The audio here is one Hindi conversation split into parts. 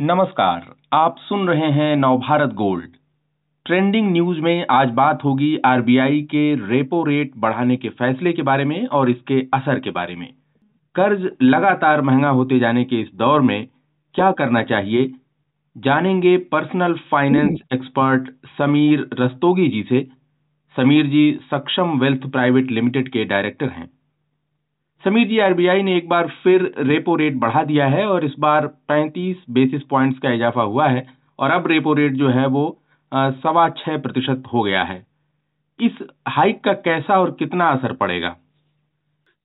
नमस्कार, आप सुन रहे हैं नवभारत गोल्ड। ट्रेंडिंग न्यूज़ में आज बात होगी आरबीआई के रेपो रेट बढ़ाने के फैसले के बारे में और इसके असर के बारे में। कर्ज लगातार महँगा होते जाने के इस दौर में क्या करना चाहिए? जानेंगे personal finance expert Sameer Rastogi ji से। Sameer ji, Saksham wealth private limited के डायरेक्टर हैं। समीर जी आरबीआई ने एक बार फिर रेपो रेट बढ़ा दिया है और इस बार 35 बेसिस पॉइंट्स का इजाफा हुआ है और अब रेपो रेट जो है वो सवा छह प्रतिशत हो गया है। इस हाइक का कैसा और कितना असर पड़ेगा?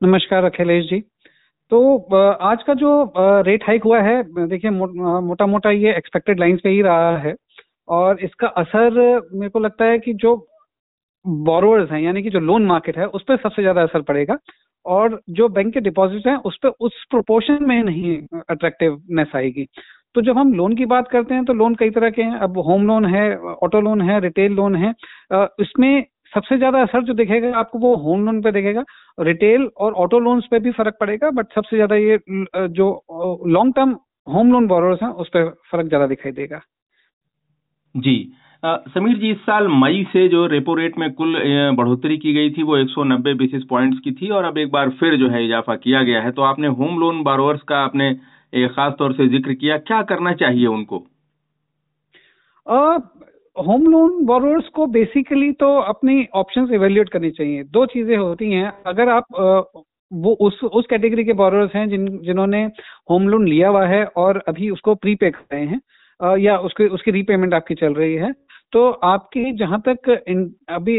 नमस्कार, अखिलेश जी। तो आज का जो रेट हाइक हुआ है, देखिए मोटा मोटा ये एक्सपेक्टेड लाइंस पे ही रहा है और इसका असर मेरे को लगता है कि जो बोरोवर्स हैं, यानी कि जो लोन मार्केट है, उस पर सबसे ज़्यादा असर पड़ेगा। और जो बैंक के डिपॉजिट हैं, उस पर उस प्रोपोर्शन में नहीं अट्रैक्टिवनेस आएगी। तो जब हम लोन की बात करते हैं तो लोन कई तरह के हैं। अब होम लोन है ऑटो लोन है रिटेल लोन है। इसमें सबसे ज़्यादा असर जो दिखेगा, आपको वो होम लोन पे दिखेगा। रिटेल और ऑटो लोन्स पे भी फ़र्क पड़ेगा बट सबसे ज़्यादा ये जो long term home loan borrowers हैं, उस पर फ़र्क ज़्यादा दिखाई देगा। जी। समीर जी इस साल मई से जो रेपो रेट में कुल बढ़ोतरी की गई थी वो 190 बेसिस पॉइंट्स की थी और अब एक बार फिर जो है इजाफा किया गया है। तो आपने होम लोन बारोअर्स का आपने खास तौर से ज़िक्र किया। क्या करना चाहिए उनको? होम लोन बोरोवर्स को बेसिकली तो अपनी ऑप्शंस इवेल्युएट करनी चाहिए। दो चीज़ें होती हैं। अगर आप आ, वो उस उस कैटेगरी के बोरोर्स हैं जिन जिन्होंने होम लोन लिया हुआ है और अभी उसको प्रीपे कर रहे हैं या उसकी उसकी रीपेमेंट आपकी चल रही है तो आपकी जहाँ तक अभी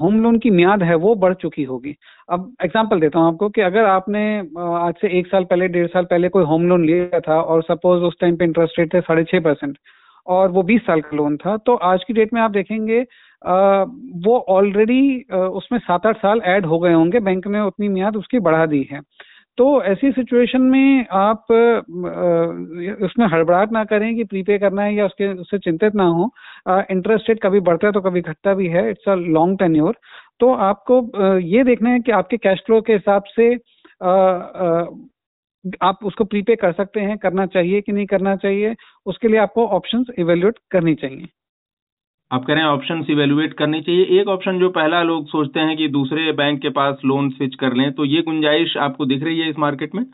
होम लोन की म्याद है वो बढ़ चुकी होगी। अब एग्जांपल देता हूँ आपको कि अगर आपने आज से एक साल पहले डेढ़ साल पहले कोई होम लोन लिया था और सपोज़ उस टाइम पे इंटरेस्ट रेट थे साढ़े छह परसेंट और वो बीस साल का लोन था तो आज की डेट में आप देखेंगे आ, वो ऑलरेडी उसमें सात आठ साल ऐड हो गए होंगे बैंक ने उतनी म्याद उसकी बढ़ा दी है। तो ऐसी सिचुएशन में आप उसमें हड़बड़ाहट ना करें कि प्रीपे करना है या उसके, उससे चिंतित ना हो। इंटरेस्ट रेट कभी बढ़ता है तो कभी घटता भी है। इट्स अ लॉन्ग टेन्योर तो आपको ये देखना है कि आपके कैश फ्लो के हिसाब से आप उसको प्रीपे कर सकते हैं, करना चाहिए कि नहीं करना चाहिए। उसके लिए आपको ऑप्शंस इवेल्युएट करनी चाहिए। आप कह रहे हैं ऑप्शन इवेल्युएट करनी चाहिए। एक ऑप्शन जो पहला लोग सोचते हैं कि दूसरे बैंक के पास लोन स्विच कर लें तो ये गुंजाइश आपको दिख रही है इस मार्केट में?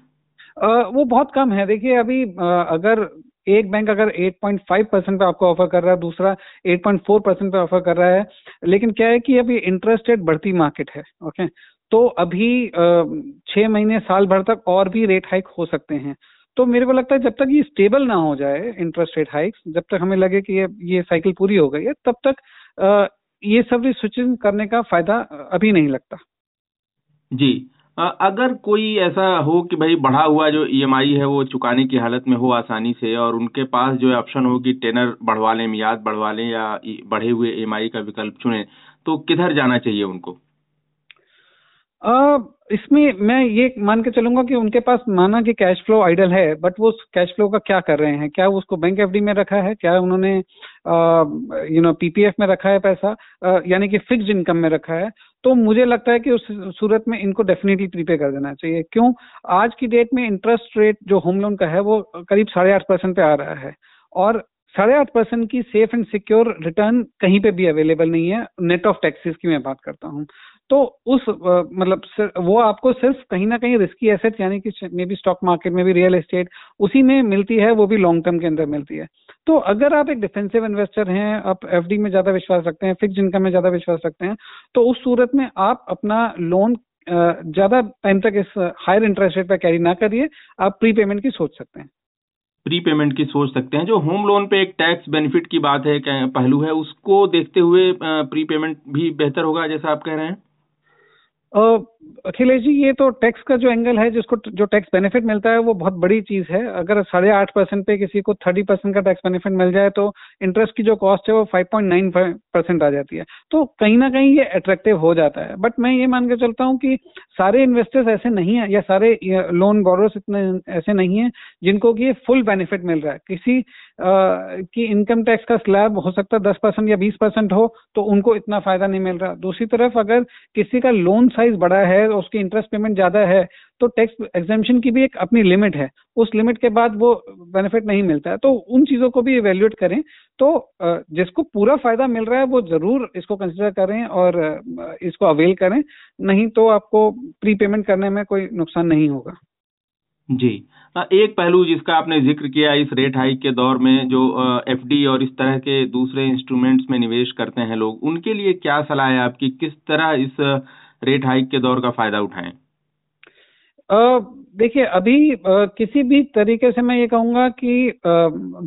आ, वो बहुत कम है। देखिए अभी आ, अगर एक बैंक अगर 8.5 परसेंट पे आपको ऑफ़र कर रहा है दूसरा 8.4 परसेंट पे ऑफ़र कर रहा है लेकिन क्या है कि अभी इंटरेस्ट रेट बढ़ती मार्केट है ओके तो अभी छह महीने साल भर तक और भी रेट हाइक हो सकते हैं। तो मेरे को लगता है जब तक ये स्टेबल ना हो जाए इंटरेस्ट रेट हाइक्स जब तक हमें लगे कि ये ये साइकिल पूरी हो गई है तब तक आ, ये सब स्विचिंग करने का फ़ायदा अभी नहीं लगता। जी। अगर कोई ऐसा हो कि भाई बढ़ा हुआ जो ईएमआई है वो चुकाने की हालत में हो आसानी से और उनके पास जो ऑप्शन हो कि टेनर बढ़वा लें मियाद बढ़वा लें या बढ़े हुए ईएमआई का विकल्प चुने तो किधर जाना चाहिए उनको? इसमें मैं ये मान के चलूँगा कि उनके पास माना कि कैश फ्लो आइडल है बट वो कैश फ्लो का क्या कर रहे हैं? क्या उसको बैंक एफडी में रखा है? क्या उन्होंने यू नो पीपीएफ में रखा है पैसा? यानी कि फिक्स्ड इनकम में रखा है। तो मुझे लगता है कि उस सूरत में इनको डेफिनेटली प्रीपे कर देना चाहिए। क्यों? आज की डेट में इंटरेस्ट रेट जो होम लोन का है, वो करीब साढ़े आठ परसेंट पे आ रहा है। और साढ़े आठ परसेंट की सेफ़ एंड सिक्योर रिटर्न कहीं पे भी अवेलेबल नहीं है। नेट ऑफ़ टैक्सेस की मैं बात करता हूँ। तो उस मतलब वो आपको सिर्फ़ कहीं ना कहीं रिस्की एसेट यानी कि मे बी स्टॉक मार्केट में भी रियल एस्टेट उसी में मिलती है, वो भी लॉन्ग टर्म के अंदर मिलती है। तो अगर आप एक डिफेंसिव इन्वेस्टर हैं, आप एफडी में ज़्यादा विश्वास रखते हैं फिक्स इनकम में ज़्यादा विश्वास रखते हैं तो उस सूरत में आप अपना लोन ज़्यादा टाइम तक इस हायर इंटरेस्ट रेट पर कैरी ना करिए, आप प्री पेमेंट की सोच सकते हैं। प्री पेमेंट की सोच सकते हैं। जो होम लोन पे एक टैक्स बेनिफिट की बात है पहलू है, उसको देखते हुए प्री पेमेंट भी बेहतर होगा, जैसा आप कह रहे हैं? अखिलेश जी, ये तो टैक्स का जो एंगल है, जिसको जो टैक्स बेनिफिट मिलता है, वो बहुत बड़ी चीज़ है। अगर साढ़े आठ परसेंट पे किसी को थर्टी परसेंट का टैक्स बेनिफिट मिल जाए तो इंटरेस्ट की जो कॉस्ट है, वो फाइव पॉइंट नाइन परसेंट आ जाती है। तो कहीं ना कहीं ये अट्रैक्टिव हो जाता है। बट मैं ये मान के चलता हूँ कि सारे इन्वेस्टर्स ऐसे नहीं है, या सारे लोन बोरोस इतने, ऐसे नहीं है, जिनको कि ये फुल बेनिफिट मिल रहा है। किसी कि इनकम टैक्स का स्लैब हो सकता है दस परसेंट या बीस परसेंट हो तो उनको इतना फ़ायदा नहीं मिल रहा। दूसरी तरफ़ अगर किसी का लोन साइज़ बड़ा है और उसकी इंटरेस्ट पेमेंट ज़्यादा है तो टैक्स एग्जामेशन की भी एक अपनी लिमिट है। उस लिमिट के बाद वो बेनिफिट नहीं मिलता है। तो उन चीज़ों को भी इवेल्युएट करें। तो जिसको पूरा फ़ायदा मिल रहा है, वो ज़रूर इसको कंसिडर करें और इसको अवेल करें। नहीं तो आपको प्री पेमेंट करने में कोई नुकसान नहीं होगा। जी। एक पहलू जिसका आपने ज़िक्र किया इस रेट हाइक के दौर में जो एफडी और इस तरह के दूसरे इंस्ट्रूमेंट्स में निवेश करते हैं लोग उनके लिए क्या सलाह है आपकी? किस तरह इस रेट हाइक के दौर का फ़ायदा उठाएँ? देखिए अभी आ, किसी भी तरीके से मैं ये कहूँगा कि आ,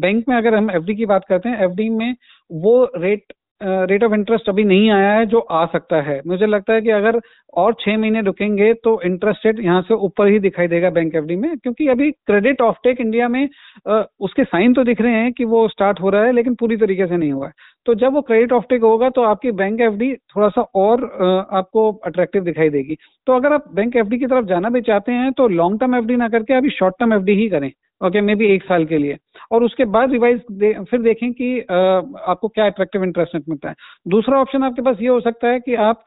बैंक में अगर हम एफडी की बात करते हैं एफडी में वो रेट रेट ऑफ़ इंटरेस्ट अभी नहीं आया है जो आ सकता है। मुझे लगता है कि अगर और छह महीने रुकेंगे तो इंटरेस्ट रेट यहाँ से ऊपर ही दिखाई देगा बैंक एफडी में क्योंकि अभी क्रेडिट ऑफटेक इंडिया में आ, उसके साइन तो दिख रहे हैं कि वो स्टार्ट हो रहा है लेकिन पूरी तरीके से नहीं हुआ है। तो जब वो क्रेडिट ऑफटेक होगा तो आपकी बैंक एफडी थोड़ा सा और आ, आपको अट्रैक्टिव दिखाई देगी। तो अगर आप बैंक एफडी की तरफ़ जाना भी चाहते हैं तो लॉन्ग टर्म एफडी ना करके अभी शॉर्ट टर्म एफडी ही करें। ओके मे बी एक साल के लिए। और उसके बाद रिवाइज दे, फिर देखें कि आ, आपको क्या अट्रैक्टिव इंटरेस्ट रेट मिलता है। दूसरा ऑप्शन आपके पास ये हो सकता है कि आप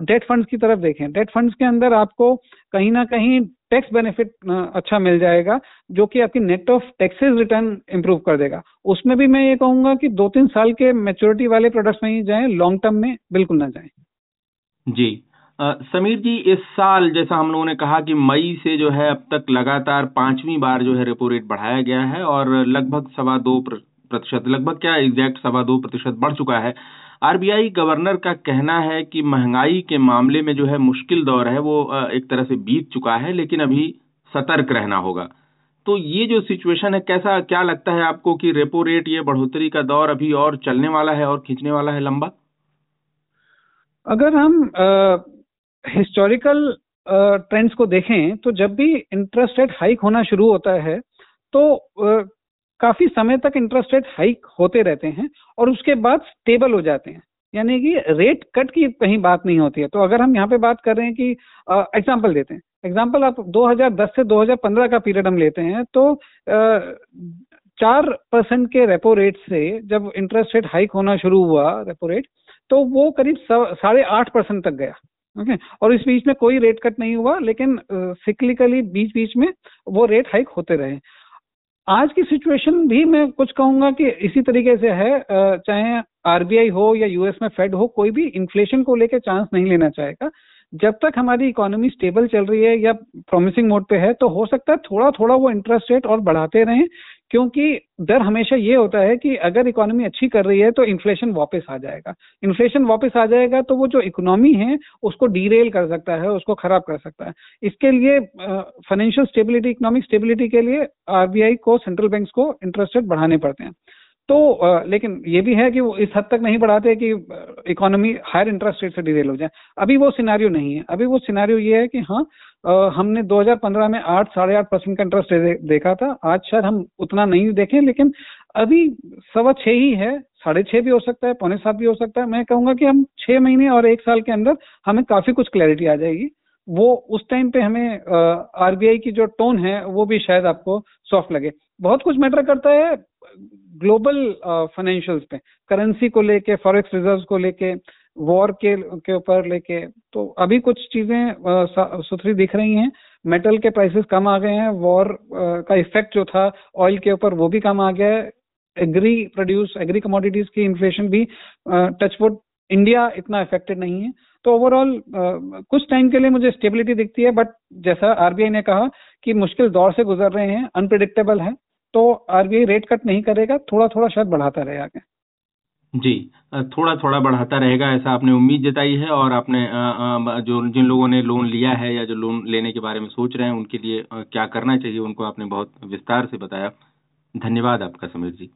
डेट फंड्स की तरफ़ देखें। डेट फंड्स के अंदर आपको कहीं ना कहीं टैक्स बेनिफिट अच्छा मिल जाएगा जो कि आपकी net of taxes return improve कर देगा। उसमें भी मैं ये कहूँगा कि दो तीन साल के मेच्योरिटी वाले प्रोडक्ट्स में ही जाएँ लॉन्ग टर्म में बिल्कुल ना जाएँ। जी। समीर जी, इस साल जैसा हम लोगों ने कहा कि मई से जो है अब तक लगातार पांचवी बार जो है रेपो रेट बढ़ाया गया है और लगभग सवा दो प्रतिशत, लगभग क्या एग्जैक्ट सवा दो प्रतिशत बढ़ चुका है। आरबीआई गवर्नर का कहना है कि महँगाई के मामले में जो है मुश्किल दौर है, वो एक तरह से बीत चुका है, लेकिन अभी सतर्क रहना होगा। तो ये जो सिचुएशन है, कैसा, क्या लगता है आपको कि रेपो रेट ये बढ़ोतरी का दौर अभी और चलने वाला है और खींचने वाला है लंबा? अगर हम हिस्टोरिकल ट्रेंड्स को देखें तो जब भी इंटरेस्ट रेट हाइक होना शुरू होता है तो काफ़ी समय तक इंटरेस्ट रेट हाइक होते रहते हैं और उसके बाद स्टेबल हो जाते हैं। यानी कि रेट कट की कहीं बात नहीं होती है। तो अगर हम यहाँ पे बात कर रहे हैं कि एग्ज़ाम्पल देते हैं। एग्ज़ाम्पल आप 2010 से 2015 का पीरियड हम लेते हैं तो चार परसेंट के रेपो रेट से जब इंटरेस्ट रेट हाइक होना शुरू हुआ रेपो रेट तो वो करीब साढ़े आठ परसेंट तक गया। Okay okay? और इस बीच में कोई रेट कट नहीं हुआ, लेकिन सिक्लिकली बीच बीच में वो रेट हाइक होते रहे आज की सिचुएशन भी मैं कुछ कहूँगा कि इसी तरीके से है चाहे आरबीआई हो या यूएस में फेड हो, कोई भी इन्फ्लेशन को लेकर चांस नहीं लेना चाहेगा जब तक हमारी इकोनॉमी स्टेबल चल रही है या प्रॉमिसिंग मोड पे है तो हो सकता है थोड़ा थोड़ा वो इंटरेस्ट रेट और बढ़ाते रहें क्योंकि डर हमेशा ये होता है कि अगर इकोनॉमी अच्छी कर रही है तो इन्फ्लेशन वापस आ जाएगा। इन्फ्लेशन वापस आ जाएगा तो वो जो इकोनॉमी है, उसको डीरेल कर सकता है, उसको खराब कर सकता है। इसके लिए फाइनेंशियल स्टेबिलिटी इकोनॉमिक स्टेबिलिटी के लिए आरबीआई को सेंट्रल बैंक को इंटरेस्ट रेट बढ़ाने पड़ते हैं। तो आ, लेकिन ये भी है कि वो इस हद तक नहीं बढ़ाते कि इकोनॉमी हायर इंटरेस्ट रेट से डिरेल हो जाए। अभी वो सिनारियो नहीं है। अभी वो सिनारियो ये है कि हाँ हमने 2015 में आठ साढ़े आठ परसेंट का इंटरेस्ट दे, देखा था। आज शायद हम उतना नहीं देखें लेकिन अभी सवा छः ही है। साढ़े छः भी हो सकता है पौने सात भी हो सकता है। मैं कहूँगा कि हम छः महीने और एक साल के अंदर हमें काफ़ी कुछ क्लैरिटी आ जाएगी। वो उस टाइम पे हमें आरबीआई की जो टोन है वो भी शायद आपको सॉफ्ट लगे। बहुत कुछ मैटर करता है। ग्लोबल फाइनेंशियल्स पे करेंसी को लेके फॉरेक्स रिजर्व्स को लेके वॉर के के ऊपर लेके तो अभी कुछ चीज़ें सुथरी दिख रही हैं। मेटल के प्राइसेस कम आ गए हैं वॉर का इफ़ेक्ट जो था ऑयल के ऊपर वो भी कम आ गया है। एग्री प्रोड्यूस एग्री कमोडिटीज की इन्फ्लेशन भी टचवुड इंडिया इतना इफेक्टेड नहीं है। तो ओवरऑल कुछ टाइम के लिए मुझे स्टेबिलिटी दिखती है बट जैसा आरबीआई ने कहा कि मुश्किल दौर से गुजर रहे हैं अनप्रिडिक्टेबल है। तो आरबीआई रेट कट नहीं करेगा थोड़ा थोड़ा शायद बढ़ाता रहे आगे। जी थोड़ा थोड़ा बढ़ाता रहेगा, ऐसा आपने उम्मीद जताई है और आपने जो जिन लोगों ने लोन लिया है या जो लोन लेने के बारे में सोच रहे हैं, उनके लिए क्या करना चाहिए, उनको आपने बहुत विस्तार से बताया। धन्यवाद आपका, समीर जी।